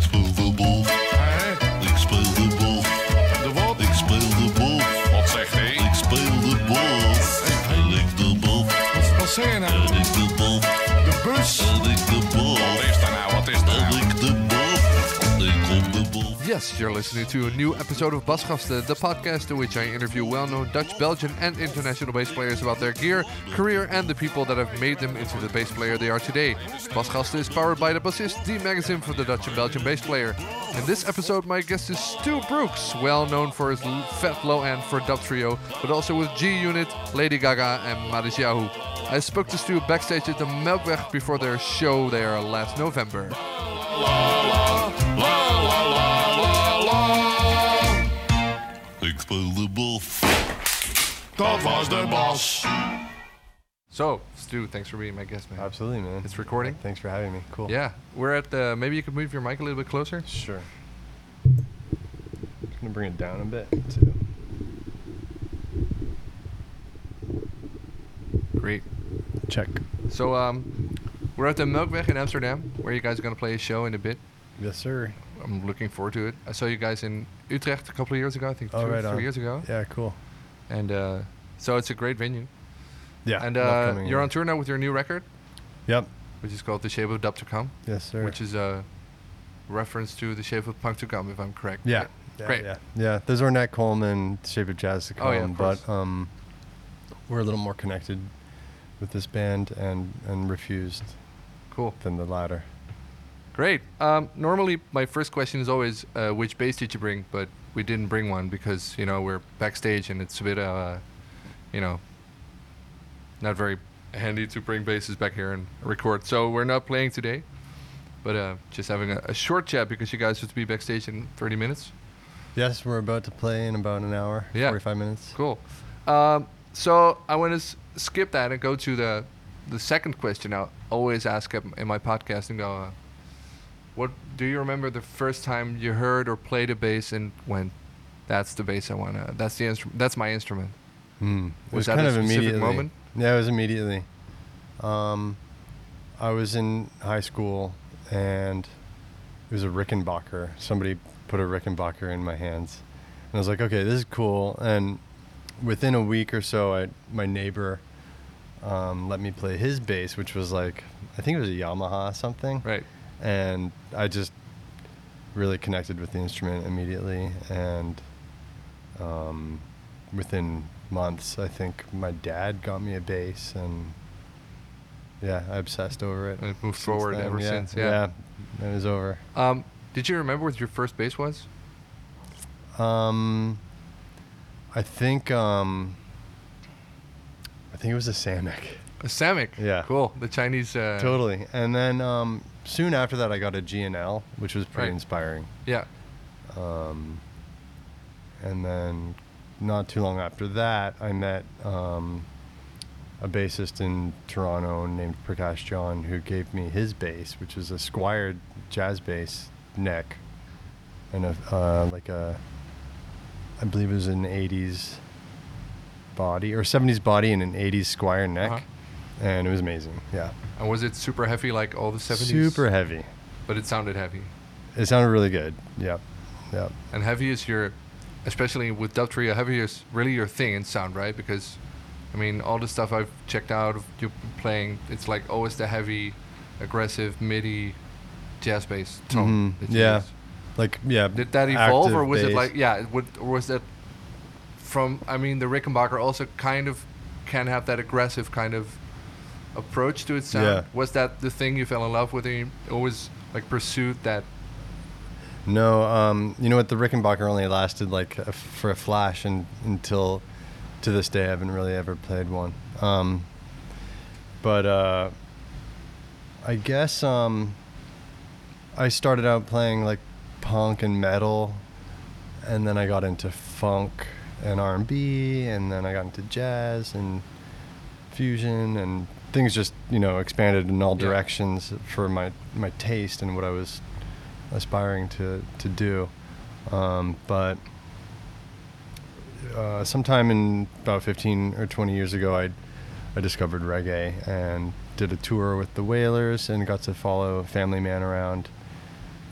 Ik speel de Yes, you're listening to a new episode of Basgasten, the podcast in which I interview well known Dutch, Belgian, and international bass players about their gear, career, and the people that have made them into the bass player they are today. Basgasten is powered by the Bassist, the magazine for the Dutch and Belgian bass player. In this episode, my guest is Stu Brooks, well known for his fat low end for dub trio, but also with G Unit, Lady Gaga, and Matisyahu. I spoke to Stu backstage at the Melkweg before their show there last November. Ik Dat was de bas. So, Stu, thanks for being my guest, man. Absolutely, man. It's recording? Thanks for having me. Cool. Yeah, we're at the. Maybe you could move your mic a little bit closer. Sure. Just gonna bring it down a bit too. Great. Check. So, um, we're at the Melkweg in Amsterdam, where you guys are gonna play a show in a bit. Yes, sir. I'm looking forward to it. I saw you guys in Utrecht a couple of years ago. I think two Oh, or right three on. years ago. Yeah, cool. And uh, so it's a great venue. Yeah. and uh, you're on tour now with your new record, Yep. which is called The Shape of Dub to Come, Yes, sir. which is a reference to The Shape of Punk to Come, if I'm correct. yeah. right? yeah. Great. Yeah. Yeah. There's Ornette Coleman, the Shape of Jazz to come, Oh, yeah, of but um, we're a little more connected with this band and and refused Cool. than the latter. Great. Um, normally, my first question is always, uh, which bass did you bring? But we didn't bring one because you know we're backstage and it's a bit, uh, you know, not very handy to bring basses back here and record. So we're not playing today, but uh, just having a, a short chat because you guys to be backstage in 30 minutes. Yes, we're about to play in about an hour, Yeah. 45 minutes. Cool. Um, so I want to s- skip that and go to the the second question. I always ask in my podcast and go, uh, "What do you remember the first time you heard or played a bass and went, that's the bass I want to. That's the instrument. That's my instrument." Hmm. It Was that kind a of specific immediately. moment? Yeah, it was immediately. Um, I was in high school and it was a Rickenbacker. Somebody put a Rickenbacker in my hands, and I was like, "Okay, this is cool." And within a week or so, I my neighbor um, let me play his bass, which was like I think it was a Yamaha something, Right. and I just really connected with the instrument immediately and um, within months i think my dad got me a bass and yeah i obsessed over it And it moved since forward then, ever yeah, since, yeah. it was over Um, did you remember what your first bass was? um, i think um, i think it was a samick A Samick. Yeah. Cool. The Chinese. Uh, totally and then um, soon after that i got a G&L which was pretty Right. inspiring Yeah. Um, and then not too long after that, I met um, a bassist in Toronto named Prakash John who gave me his bass, which was a Squier jazz bass neck and a uh, like a I believe it was an 80s body or 70s body and an 80s Squier neck. Uh-huh. And it was amazing. Yeah. And was it super heavy like all the 70s? Super heavy. But it sounded heavy. It sounded really good. Yep. Yep. And heavy is your, especially with dub trio, heavy is really your thing in sound, right? Because, I mean, all the stuff I've checked out of you playing, it's like always the heavy, aggressive MIDI, jazz bass tone. Mhm. Yeah. use. Like yeah. Did that evolve, or was it like yeah? It would, or was that from? I mean, the Rickenbacker also kind of can have that aggressive kind of approach to its sound. Yeah. Was that the thing you fell in love with, and you always like pursued that? No, um, you know what? The Rickenbacker only lasted like a, for a flash, and until to this day, I haven't really ever played one. Um, but uh, I guess um, I started out playing like punk and metal, and then I got into funk and R and B, and then I got into jazz and fusion, and things just you know expanded in all Yeah. directions for my my taste and what I was aspiring to to do. Um, but uh, sometime in about 15 or 20 years ago, I I discovered reggae and did a tour with the Wailers and got to follow Family Man around.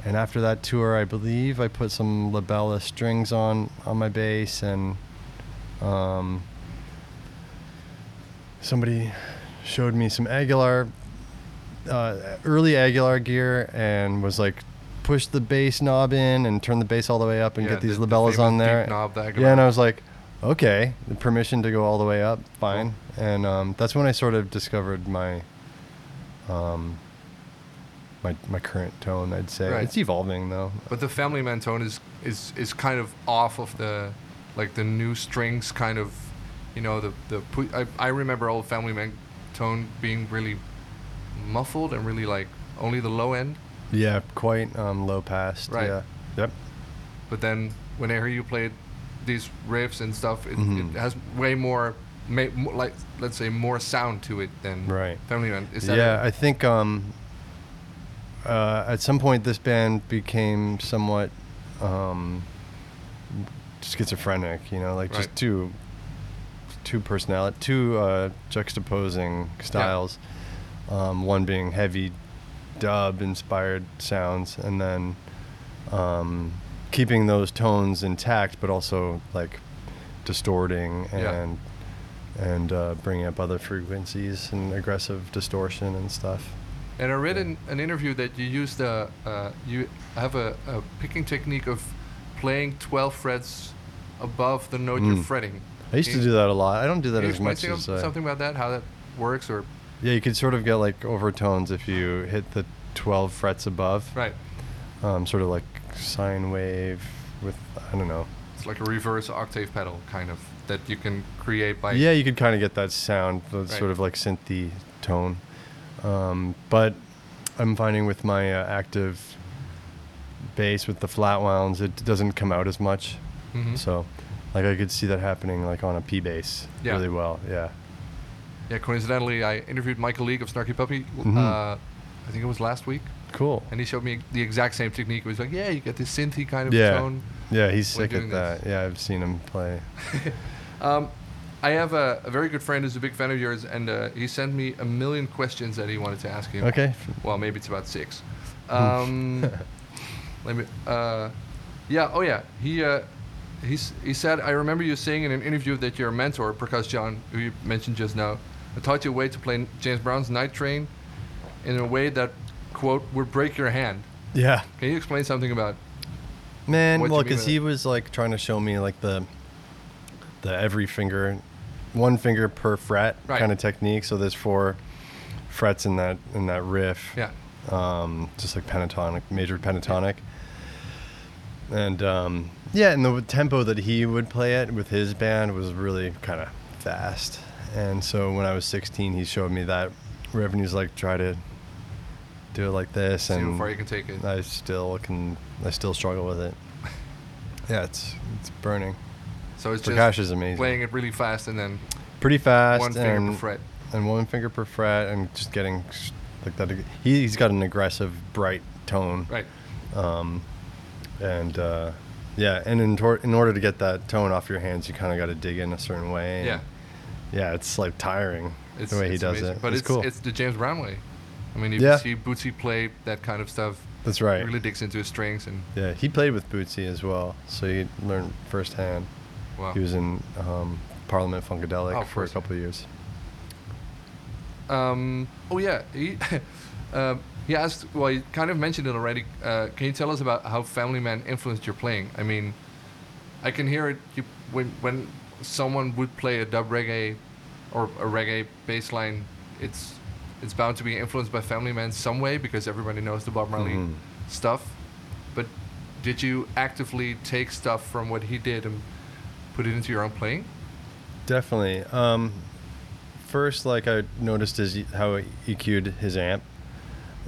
and after that tour, I believe I put some La Bella strings on on my bass, and um, somebody showed me some Aguilar, uh, early Aguilar gear, and was like, push the bass knob in and turn the bass all the way up and Yeah, get these the- the La Bellas famous on there. knob, the yeah, and I was like, okay, the permission to go all the way up, fine. And um, that's when I sort of discovered my, um, my my current tone. I'd say Right. it's evolving though. But the Family Man tone is is is kind of off of the like the new strings kind of you know the the pu- I, I remember old Family Man tone being really muffled and really like only the low end. Yeah, quite um, low passed. Right. Yeah. Yep. But then when I hear you play these riffs and stuff, it, Mhm. it has way more, ma- mo- like let's say more sound to it than Right. Family Man. Is that yeah, it? I think um, uh, at some point this band became somewhat um, schizophrenic. You know, like just two two personality, two uh, juxtaposing styles. Um, one being heavy dub inspired sounds, and then um, keeping those tones intact, but also like distorting Yeah. and and uh, bringing up other frequencies and aggressive distortion and stuff. And I read in an interview that you used a uh, you have a, a picking technique of playing 12 frets above the note you're Mm. fretting. I used to do that a lot. I don't do that can as much as uh, something about that, how that works, or yeah. You could sort of get like overtones if you hit the 12 frets above, right? um, sort of like sine wave with I don't know. It's like a reverse octave pedal, kind of that you can create by yeah, you could kind of get that sound, the Right. sort of like synthy tone. Um, but I'm finding with my uh, active bass with the flat wounds, it doesn't come out as much. Mhm. So, like I could see that happening like on a P bass Yeah. really well. Yeah. Yeah, coincidentally, I interviewed Michael League of Snarky Puppy. Mhm. Uh, I think it was last week, Cool. and he showed me the exact same technique. He was like, "Yeah, you get this synthy kind of Yeah. tone." Yeah, he's sick at that. this. Yeah, I've seen him play. Um, I have a, a very good friend who's a big fan of yours, and uh, he sent me a million questions that he wanted to ask you. Okay. Well, maybe it's about six. Um, let me. Uh, yeah. Oh, yeah. He uh, he said, I remember you saying in an interview that your mentor, Prakash John, who you mentioned just now, taught you a way to play James Brown's Night Train in a way that quote would break your hand. Yeah. Can you explain something about? Man, well, because he was like trying to show me like the the every finger, one finger per fret Right. kind of technique. So there's four frets in that in that riff. Yeah. Um, just like pentatonic, major pentatonic. And um, yeah, and the tempo that he would play it with his band was really kind of fast. And so when I was 16, he showed me that and was like, "Try to do it like this." See and how far you can take it. I still can. I still struggle with it. Yeah, it's it's burning. So it's Prakash just is amazing. playing it really fast and then Pretty fast one finger per fret. and one finger per fret, and just getting like that. He, he's got an aggressive, bright tone. Right. Um, and uh, yeah, and in, tor- in order to get that tone off your hands, you kind of got to dig in a certain way. Yeah. Yeah, it's like tiring It's, the way he does amazing. it. But it's, it's cool. it's the James Brown way. I mean, if Yeah. you see Bootsy play that kind of stuff, That's right. he really digs into his strings and Yeah, he played with Bootsy as well, so he learned firsthand. wow. He was in um, Parliament Funkadelic Oh, for a couple of years. Um, oh yeah, he um, he asked. Well, you kind of mentioned it already. Uh, can you tell us about how Family Man influenced your playing? I mean, I can hear it you, when when someone would play a dub reggae or a reggae bass line. It's it's bound to be influenced by Family Man some way because everybody knows the Bob Marley Mhm. stuff. But did you actively take stuff from what he did and put it into your own playing? Definitely. Um, first, like I noticed is how he EQ'd his amp,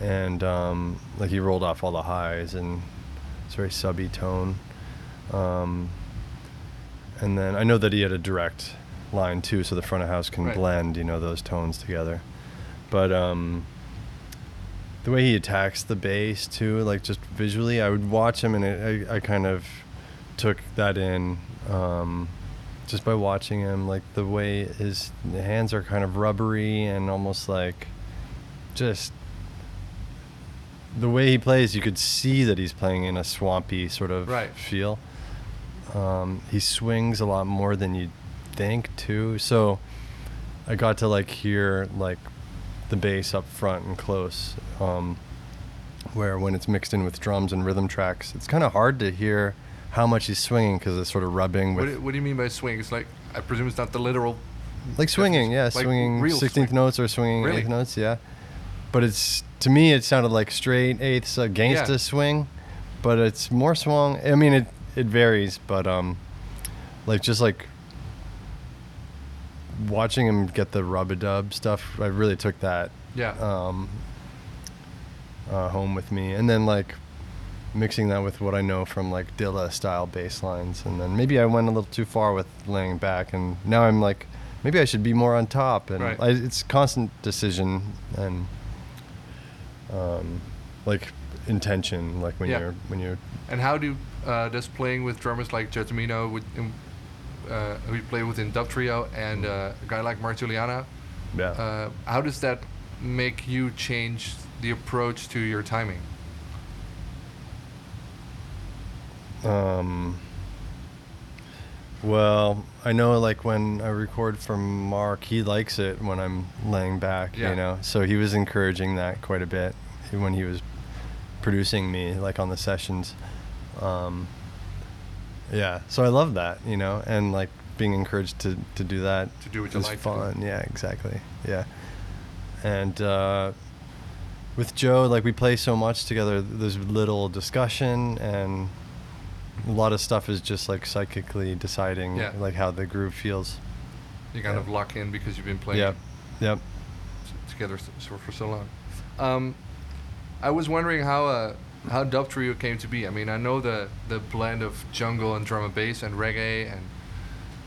and um, like he rolled off all the highs and it's very subby tone. Um, and then I know that he had a direct line too, so the front of house can Right. blend, you know, those tones together. But um, the way he attacks the bass too, like just visually, I would watch him and it, I, I kind of took that in um, just by watching him. Like the way his hands are kind of rubbery and almost like just the way he plays, you could see that he's playing in a swampy sort of Right. feel. Um, he swings a lot more than you'd think too. So I got to like hear like the bass up front and close. Um, where when it's mixed in with drums and rhythm tracks, it's kind of hard to hear how much he's swinging because it's sort of rubbing What with do, what do you mean by swing? It's like I presume it's not the literal. like swinging, yeah, Like swinging 16th swing. notes or swinging Really? eighth notes, yeah. But it's to me, it sounded like straight eighths against Yeah. a swing, but it's more swung. I mean, it it varies, but um, like just like watching him get the rub a dub stuff, I really took that Yeah. um, uh, home with me, and then like mixing that with what I know from like Dilla style bass lines, and then maybe I went a little too far with laying back, and now I'm like, maybe I should be more on top, and Right. I, it's constant decision and um, like intention, like when Yeah. you're when you're And how do uh, does playing with drummers like Joe Tomino, with in, uh, who you play with in Dub Trio, and uh, a guy like Mark Guiliana, yeah. uh, how does that make you change the approach to your timing? Um, well, I know like when I record from Mark, he likes it when I'm laying back, Yeah. you know. So he was encouraging that quite a bit when he was producing me, like on the sessions. Um, yeah, so I love that, you know, and like being encouraged to, to do that To do what you like fun. Yeah, exactly. Yeah, and uh, with Joe, like we play so much together. There's little discussion, and a lot of stuff is just like psychically deciding Yeah. like how the groove feels. You kind Yeah. of lock in because you've been playing Yep. Yep. together for so long. Um, I was wondering how uh, how Dub Trio came to be. I mean, I know the the blend of jungle and drum and bass and reggae, and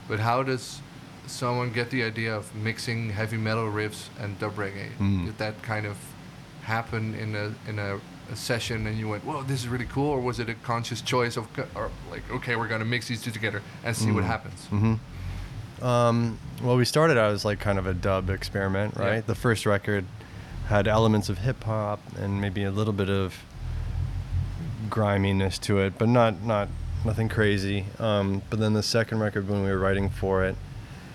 but how does someone get the idea of mixing heavy metal riffs and dub reggae? Mm. Did that kind of happen in a in a, a session, and you went, "Whoa, this is really cool," or was it a conscious choice of, or like, okay, we're gonna mix these two together and see what Mm. happens? hmm Um, well, we started out as like kind of a dub experiment, Yeah. right? The first record had elements of hip hop and maybe a little bit of griminess to it, but not not nothing crazy. Um, but then the second record, when we were writing for it,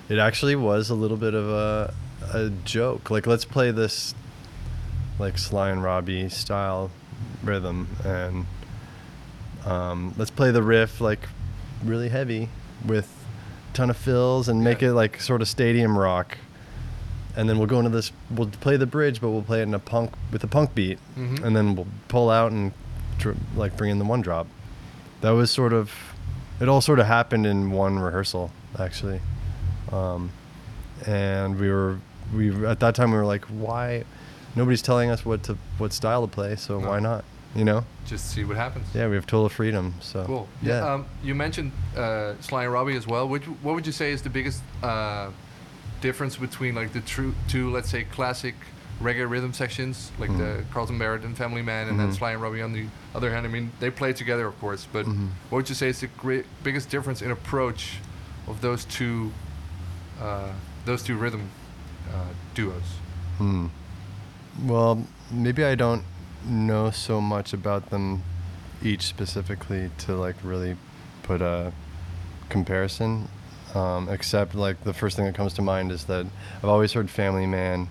it actually was a little bit of a a joke. Like, let's play this like Sly and Robbie style rhythm, and um, let's play the riff like really heavy with ton of fills and make Yeah. it like sort of stadium rock. And then we'll go into this. We'll play the bridge, but we'll play it in a punk with a punk beat, Mhm. and then we'll pull out and tr- like bring in the one drop. That was sort of. It all sort of happened in one rehearsal, actually. Um, and we were we at that time we were like, why? Nobody's telling us what to what style to play, so No. why not? You know? Just see what happens. Yeah, we have total freedom. So Cool. Yeah. Um, you mentioned uh, Sly and Robbie as well. You, what would you say is the biggest uh, difference between like the true two, let's say, classic reggae rhythm sections, like the Mhm. Carlton Barrett and Family Man, and then Mhm. Sly and Robbie on the other hand? I mean, they play together, of course, but Mhm. what would you say is the great, biggest difference in approach of those two, uh, those two rhythm uh, duos? Hmm. Well, maybe I don't know so much about them each specifically to like really put a comparison. Um, except like the first thing that comes to mind is that I've always heard Family Man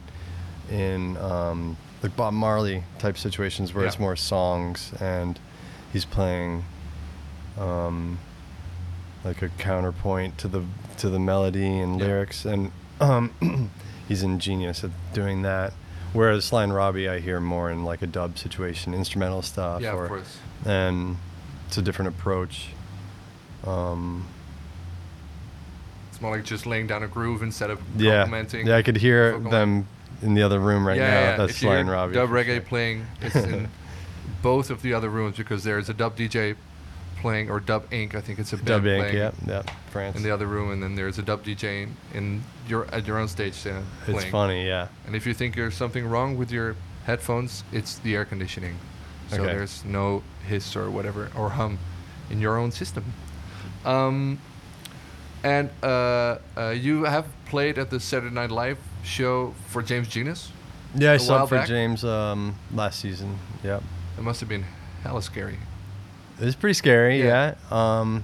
in um, like Bob Marley type situations where it's more songs and he's playing um, like a counterpoint to the to the melody and Yeah. lyrics and um, he's ingenious at doing that. Whereas Sly and Robbie, I hear more in like a dub situation, instrumental stuff, yeah, or of course. and it's a different approach. Um, It's more like just laying down a groove instead of yeah, yeah, I could hear them in the other room right yeah, now. yeah. That's if Sly and Robbie. Dub reggae sure. playing, it's in both of the other rooms because there's a dub DJ playing, or Dub Inc. I think it's a Dub Inc. yeah, France. in the other room, and then there's a dub DJ in, your at your own stage uh, playing. it's funny, yeah. And if you think there's something wrong with your headphones, it's the air conditioning. So Okay. there's no hiss or whatever or hum in your own system. Um, and uh, uh, you have played at the Saturday Night Live show for James Genus. Yeah, I subbed for back? James um, last season. Yep. It must have been hella scary. It was pretty scary, Yeah. yeah. Um,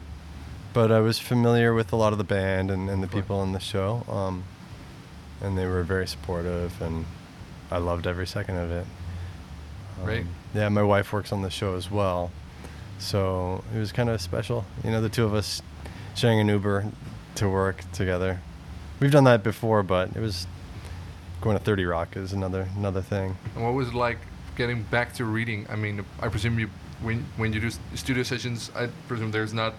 but I was familiar with a lot of the band and, and the people in the show, um, and they were very supportive, and I loved every second of it. Um, Yeah, my wife works on the show as well, so it was kind of special. You know, the two of us sharing an Uber to work together. We've done that before, but it was going to Thirty Rock is another another thing. And what was it like getting back to reading? I mean, I presume you when when you do studio sessions, I presume there's not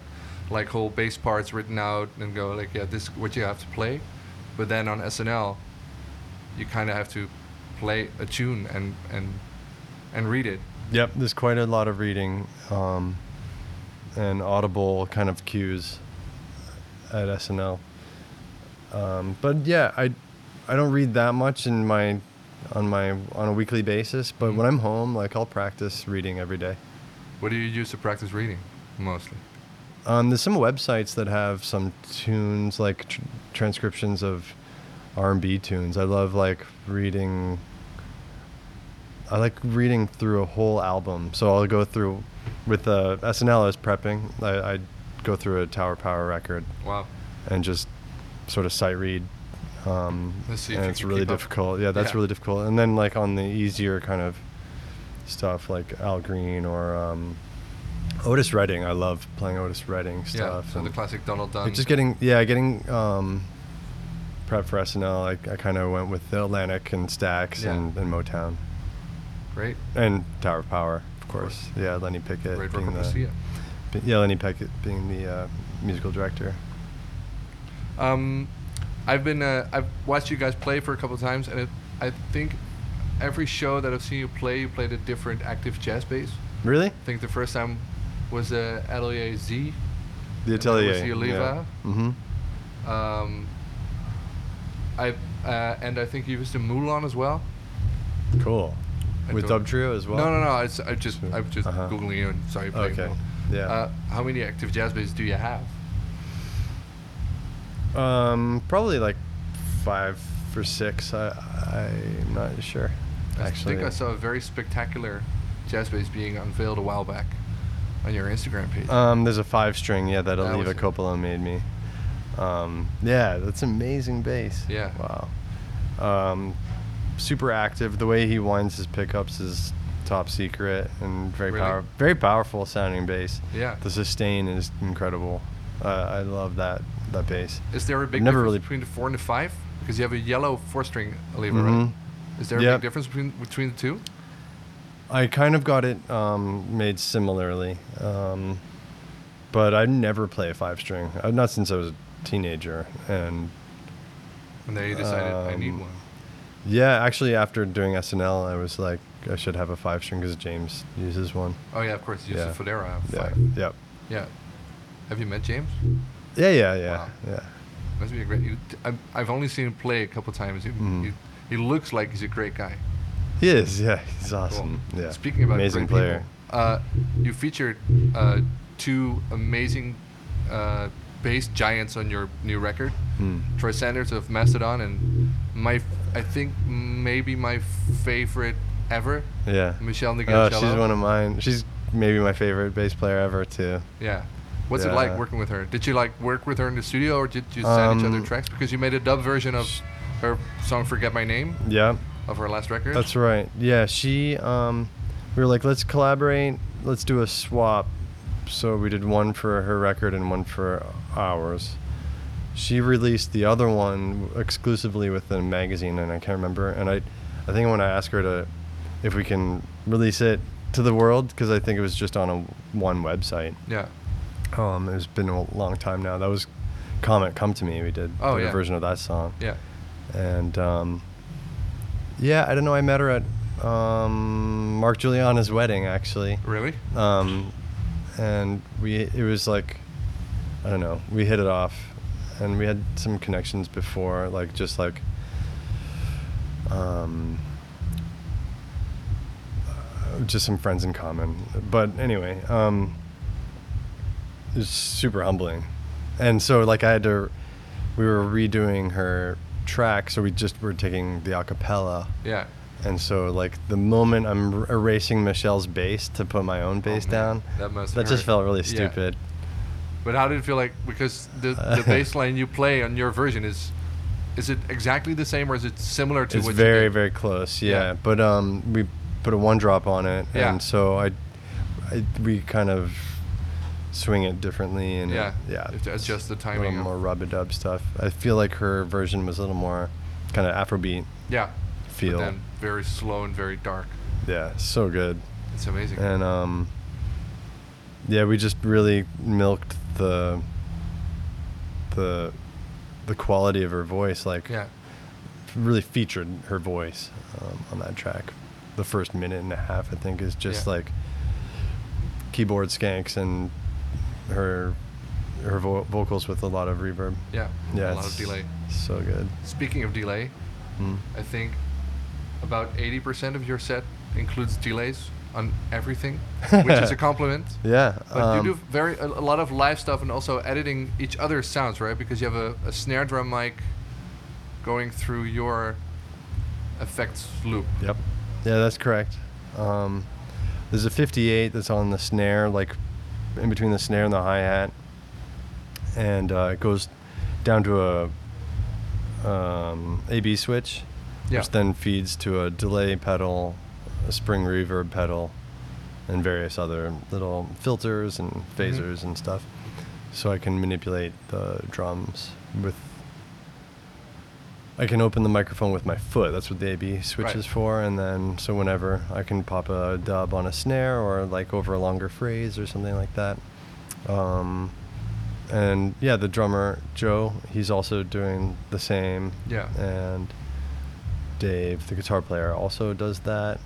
like whole bass parts written out and go like, yeah, this is what you have to play. But then on SNL, you kind of have to play a tune and and and read it. Yep, there's quite a lot of reading um, and audible kind of cues at SNL. Um, but yeah, I I don't read that much in my on my on a weekly basis. But Mhm. when I'm home, like I'll practice reading every day. What do you use to practice reading mostly? Um, there's some websites that have some tunes like tr- transcriptions of R&B tunes. I love like reading. I like reading through a whole album. So I'll go through with uh, SNL. as prepping. I, I'd go through a Tower Power record Wow. and just sort of sight read. Um, and it's really keep up. difficult. Yeah, that's Yeah. really difficult. And then like on the easier kind of stuff like Al Green or um, Otis Redding. I love playing Otis Redding stuff. Yeah. So the classic Donald Dunn. just getting yeah getting um prep for SNL I, I kind of went with the Atlantic and Stax Yeah. and, and Motown Great. and Tower of Power of course yeah Lenny Pickett Great being the yeah Lenny Pickett being the uh, musical director Um, I've been uh, I've watched you guys play for a couple of times, and it, I think every show that I've seen you play, you played a different active jazz bass. really I think the first time was uh, Atelier Z. the Atelier was the Alleva. yeah. mm-hmm Um, I uh, and I think you used a Moulin as well. cool I with Dub Trio as well No, no, no. It's I just. I'm just Uh-huh. googling you and playing. okay. Yeah Uh, how many active jazz basses do you have? um probably like five or six I I'm not sure Actually, I think I saw a very spectacular jazz bass being unveiled a while back on your Instagram page. Um, there's a five string, yeah, that That Alleva Coppola made me. Um, yeah, that's amazing bass. Yeah. Wow. Um, super active. The way he winds his pickups is top secret and very Really? power, very powerful sounding bass. Yeah. The sustain is incredible. Uh, I love that that bass. Is there a big never difference really- between the four and the five? Because you have a yellow four-string Alleva, right? Mhm. Is there a Yep. big difference between between the two? I kind of got it um, made similarly, um, but I never play a five string. Uh, not since I was a teenager, and And then you decided I need Um, one. Yeah, actually, after doing SNL, I was like, I should have a five string because James uses one. Oh yeah, of course. You use yeah. Fodera Yeah. Yep. Yeah. Have you met James? Yeah, yeah, yeah, Wow. yeah. Must be a great. You, I'm- I've only seen him play a couple times. He, Mhm. he, he looks like he's a great guy. He is. Yeah, he's Cool. awesome. Yeah. Speaking about amazing great player. people, uh, you featured uh, two amazing uh, bass giants on your new record. Hmm. Troy Sanders of Mastodon and my, I think maybe my favorite ever, Yeah. Meshell Oh, she's one of mine. She's maybe my favorite bass player ever too. Yeah. What's it like working with her? Did you like work with her in the studio or did you send each other Um, tracks? Because you made a dub version of her song "Forget My Name" Yeah. of her last record. That's right. Yeah, she. Um, we were like, let's collaborate. Let's do a swap. So we did one for her record and one for ours. She released the other one exclusively with a magazine, and I can't remember. And I, I think I want to ask her to, if we can release it to the world, because I think it was just on a one website. Yeah. Um, it's been a long time now. That was Comet Come to Me. We did, Oh, yeah. a version of that song Yeah. and um, yeah, I don't know. I met her at um, Mark Guiliana's wedding, actually, Really? um, and we it was like I don't know. We hit it off, and we had some connections before, like just like um, just some friends in common. But anyway, um, it was super humbling, and so like I had to. We were redoing her track, so we just were taking the acapella Yeah. And so like the moment I'm er- erasing Meshell's bass to put my own bass Oh, down, That must that just felt really Yeah. stupid. But how did it feel like? Because the the bass line you play on your version is, is it exactly the same or is it similar to it's what very very close yeah. Yeah. but um we put a one drop on it Yeah. and so I, I we kind of swing it differently and it- Yeah, yeah you have to adjust the a timing little more rub a dub stuff i feel like her version was a little more kind of afrobeat Yeah. feel But then very slow and very dark. yeah so good It's amazing. and um yeah we just really milked the the the quality of her voice like yeah. really featured her voice um, on that track. The first minute and a half, I think, is just Yeah. like keyboard skanks and her her vo- vocals with a lot of reverb. Yeah. Yeah, A lot of delay. So good. Speaking of delay, Mm. I think about 80% of your set includes delays on everything, which is a compliment. Yeah. But um, you do very a, a lot of live stuff and also editing each other's sounds, right? Because you have a, a snare drum mic going through your effects loop. Yep. Yeah, that's correct. Um, there's a 58 that's on the snare, like in between the snare and the hi hat, and uh, it goes down to a um, AB switch, Yeah. which then feeds to a delay pedal, a spring reverb pedal, and various other little filters and phasers and stuff. So I can manipulate the drums with. I can open the microphone with my foot. That's what the AB switch Right. is for. And then, so whenever I can pop a dub on a snare or like over a longer phrase or something like that. Um, and yeah, the drummer, Joe, he's also doing the same. Yeah. And Dave, the guitar player, also does that.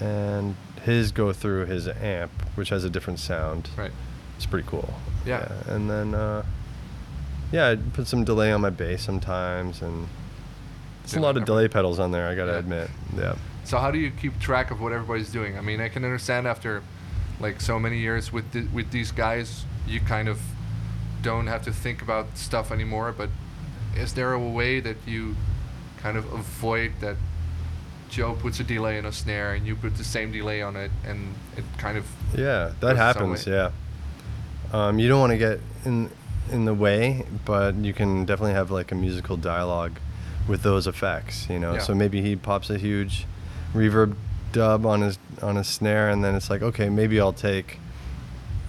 And his go through his amp, which has a different sound. Right. It's pretty cool. Yeah. And then, uh, yeah, I put some delay on my bass sometimes, and it's a lot of delay pedals on there. I gotta Yeah. admit. Yeah. So how do you keep track of what everybody's doing? I mean, I can understand after like so many years with the, with these guys, you kind of don't have to think about stuff anymore. But is there a way that you kind of avoid that? Joe puts a delay in a snare, and you put the same delay on it, and it kind of Yeah, that happens. Yeah. Um, you don't want to get in in the way, but you can definitely have like a musical dialogue with those effects. You know, Yeah. so maybe he pops a huge reverb dub on his on his snare, and then it's like, okay, maybe I'll take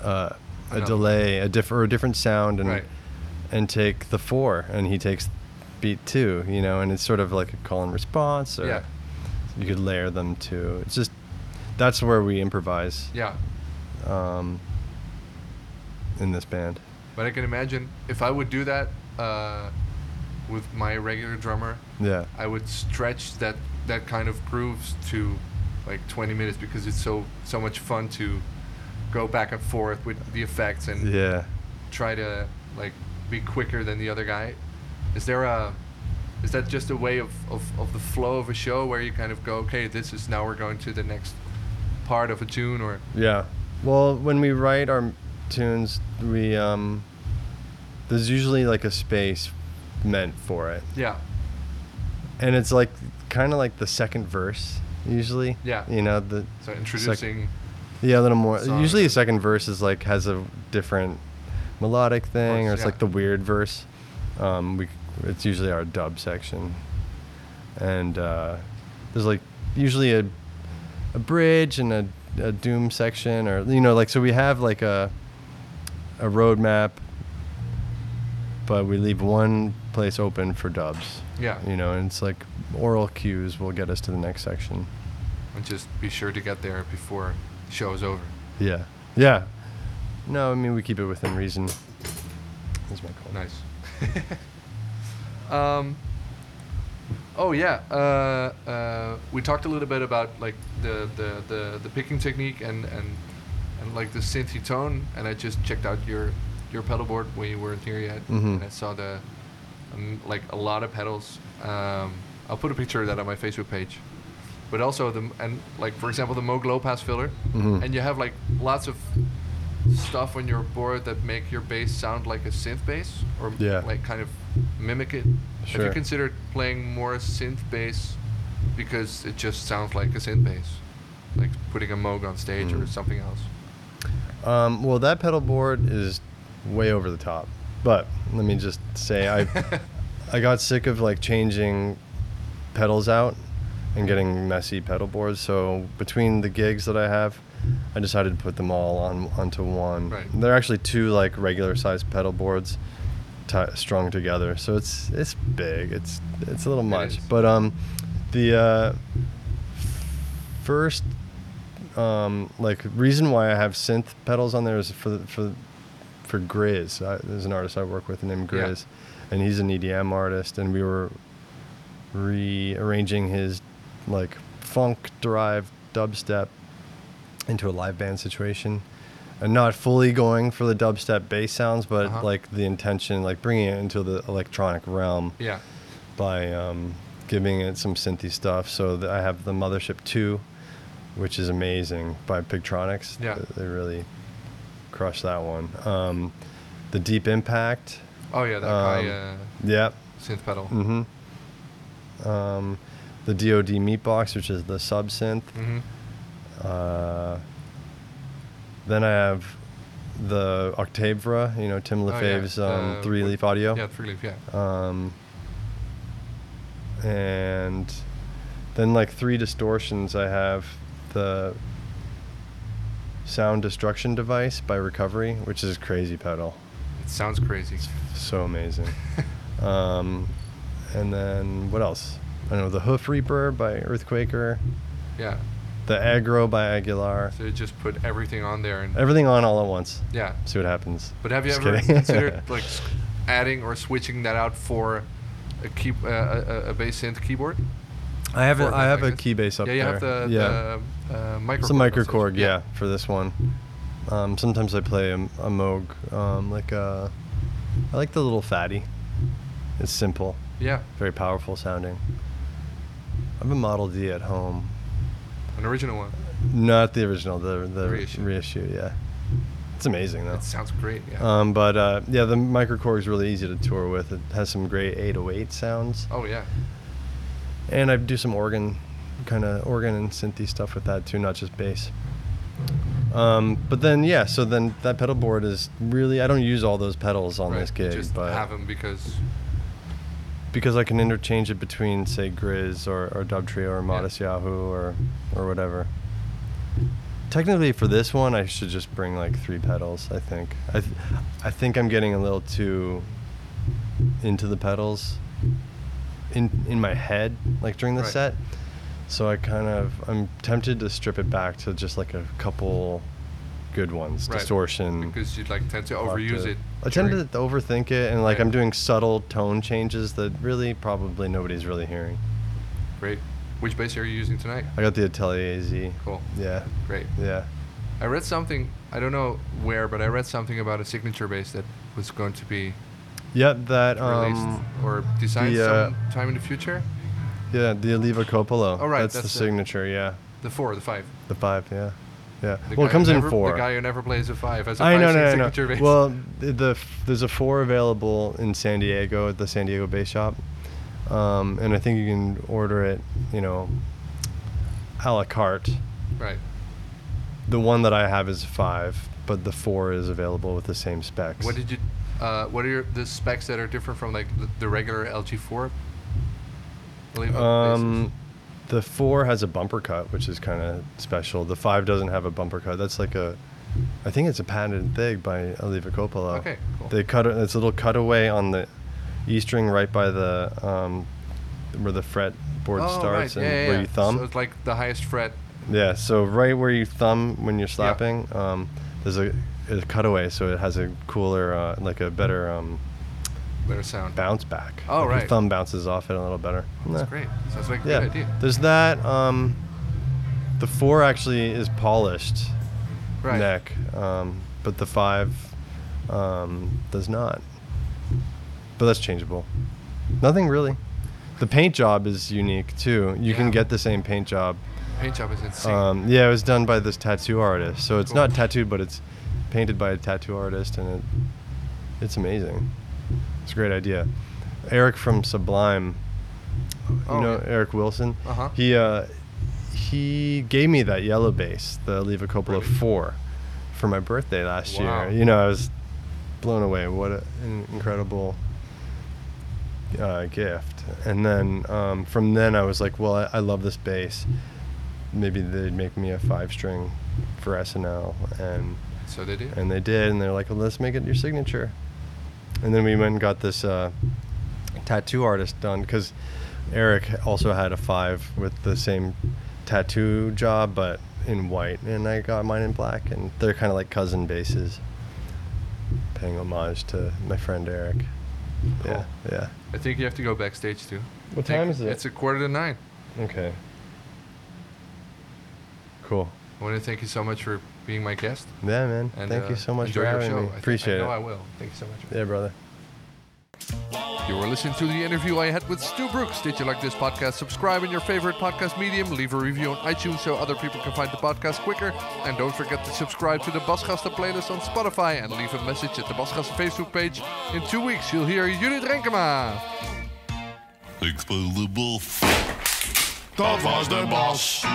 uh, a delay, a diff- or a different sound, and Right. and take the four, and he takes beat two. You know, and it's sort of like a call and response, or Yeah. you could layer them too. It's just that's where we improvise yeah. um, in this band. But I can imagine if I would do that uh, with my regular drummer, Yeah. I would stretch that that kind of grooves to like 20 minutes because it's so so much fun to go back and forth with the effects and Yeah. try to like be quicker than the other guy. Is there a is that just a way of, of, of the flow of a show where you kind of go, okay, this is now we're going to the next part of a tune or Yeah. Well, when we write our tunes, we um, there's usually like a space meant for it, yeah, and it's like kind of like the second verse usually. Yeah. You know the so introducing yeah a little more. Songs Usually the second verse is like has a different melodic thing, course, or it's yeah. like the weird verse. Um, we it's usually our dub section, and uh, there's like usually a a bridge and a, a doom section, or you know, like so we have like a a roadmap, but we leave one place open for dubs. yeah, You know, and it's like oral cues will get us to the next section. and just be sure to get there before show is over. Yeah. Yeah. No, I mean we keep it within reason. That's my call. Nice. um, oh yeah, uh, uh, we talked a little bit about like the, the, the, the picking technique and, and and like the synthy tone, and I just checked out your your pedal board when you weren't here yet, Mhm. and I saw the um, like a lot of pedals. Um, I'll put a picture of that on my Facebook page. But also the and like for example the Moog low pass filler, Mhm. and you have like lots of stuff on your board that make your bass sound like a synth bass or Yeah. like kind of mimic it. Have Sure. you considered playing more synth bass because it just sounds like a synth bass, like putting a Moog on stage or Mm. something else. Um, well, that pedal board is way over the top. But let me just say, I I got sick of like changing pedals out and getting messy pedal boards. So between the gigs that I have, I decided to put them all on onto one. Right. They're actually two like regular sized pedal boards ti strung together. So it's it's big. It's it's a little much. But um, the uh, first um, like reason why I have synth pedals on there is for the, for for Grizz. I, there's an artist I work with named Yeah. Grizz, and he's an EDM artist, and we were rearranging his like funk derived dubstep into a live band situation. And not fully going for the dubstep bass sounds, but Uh-huh. like the intention, like bringing it into the electronic realm Yeah. by um, giving it some synthy stuff. So that I have the Mothership 2, which is amazing by Pigtronix. Yeah. They really crushed that one. Um, the Deep Impact. Oh yeah, that Um, Kai uh, Yeah. synth pedal. Mm-hmm. Um, the DoD Meatbox, which is the sub synth. hmm Uh, then I have the Octabvre, you know, Tim Oh, yeah. Um, Uh, three leaf audio. Yeah, three leaf. Yeah. Um, and then like three distortions, I have the sound destruction device by Recovery, which is a crazy pedal, It sounds crazy. so amazing. um, and then what else? I know the Hoof Reaper by Earthquaker, Yeah. the Aggro by Aguilar. So you just put everything on there and Everything on all at once. yeah. See what happens. But have you Just ever kidding. considered like s- adding or switching that out for a key uh, a, a- a bass synth keyboard? I have For a, I have a like this? key bass up yeah, you there. have the yeah. the uh, micro. It's a microKORG, yeah. for this one. Um, sometimes I play a, a Moog, um, like a, I like the Little Phatty. It's simple, Yeah, very powerful sounding. I have a Model D at home, an original one. not the original, the the Reissue. reissue. Yeah, it's amazing though. It sounds great. Yeah. Um, but uh, yeah, the microKORG is really easy to tour with. It has some great 808 sounds, oh yeah. and I do some organ, kind of organ and synthy stuff with that too, not just bass. Um, but then yeah, so then that pedal board is really I don't use all those pedals on right. this gig, Just but have them because because I can interchange it between say Grizz or, or Dub Trio or Matisyahu or or whatever. Technically, for this one, I should just bring like three pedals. I think. I th- I think I'm getting a little too into the pedals in in my head, like during the Right. set. So I kind of I'm tempted to strip it back to just like a couple good ones, Right. distortion. because you'd like tend to overuse to- it. I tend to overthink it, and like. I'm doing subtle tone changes that really probably nobody's really hearing. Great. Which bass are you using tonight? I got the Atelier Z. Cool. Yeah, Great. yeah. I read something. I don't know where, but I read something about a signature bass that was going to be Yep, that released um, or designed the, uh, sometime in the future. Yeah, the Alleva Coppola. Oh, right, that's, that's the it. signature. Yeah, The four, the five. the five. Yeah, yeah. The well, guy it comes who in never, four. The guy who never plays a five has a I five know, no, no, signature no. Well, the, the f- there's a four available in San Diego at the San Diego Bass Shop, um, and I think you can order it, you know, a la carte. right. The one that I have is five, but the four is available with the same specs. What did you? Uh, what are your, the specs that are different from like the, the regular LG4? Alleva Um, the four has a bumper cut, which is kind of special. The five doesn't have a bumper cut. That's like a, I think it's a patented thing by Alleva Coppola. Okay, cool. They cut it. It's a little cutaway on the E string right by the um, where the fretboard oh, starts right. and yeah, yeah, where yeah. you thumb. So it's like the highest fret. yeah. So right where you thumb when you're slapping, um, there's a, a cutaway, so it has a cooler, uh, like a better um, Better sound. bounce back. Oh, Like right. Your thumb bounces off it a little better. That's Yeah. great. Sounds like a Yeah, good idea. there's that. Um, the four actually is polished Right. neck, um, but the five um, does not. But that's changeable. Nothing really. The paint job is unique too. You Yeah. can get the same paint job. Paint job is insane. Um, yeah, it was done by this tattoo artist. So it's Cool. not tattooed, but it's painted by a tattoo artist, and it it's amazing. It's a great idea. Eric from Sublime Oh, you know yeah. Eric Wilson. Uh-huh. He uh, he gave me that yellow bass, the Alleva Coppola Really? four, for my birthday last Wow. year. You know, I was blown away. What a, an incredible uh, gift. And then um, from then I was like, well, I, I love this bass. Maybe they'd make me a five string for SNL, and So they did. and they did, and they're like, well, let's make it your signature. And then we went and got this uh, tattoo artist done because Eric also had a five with the same tattoo job, but in white, and I got mine in black, and they're kind of like cousin basses, paying homage to my friend Eric. Yeah, yeah. I think you have to go backstage too. What time is it? It's a quarter to nine. Okay. Cool. I want to thank you so much for being my guest. Yeah, man. And Thank uh, you so much enjoy for your having show. me. I thi- Appreciate I know it. I will. Thank you so much. Yeah, brother. You were listening to the interview I had with Stu Brooks. Did you like this podcast? Subscribe in your favorite podcast medium. Leave a review on iTunes so other people can find the podcast quicker. And don't forget to subscribe to the Basgasten playlist on Spotify and leave a message at the Basgasten Facebook page. In two weeks, you'll hear Judith Renkema. Ik speel de bof. Dat was de bas.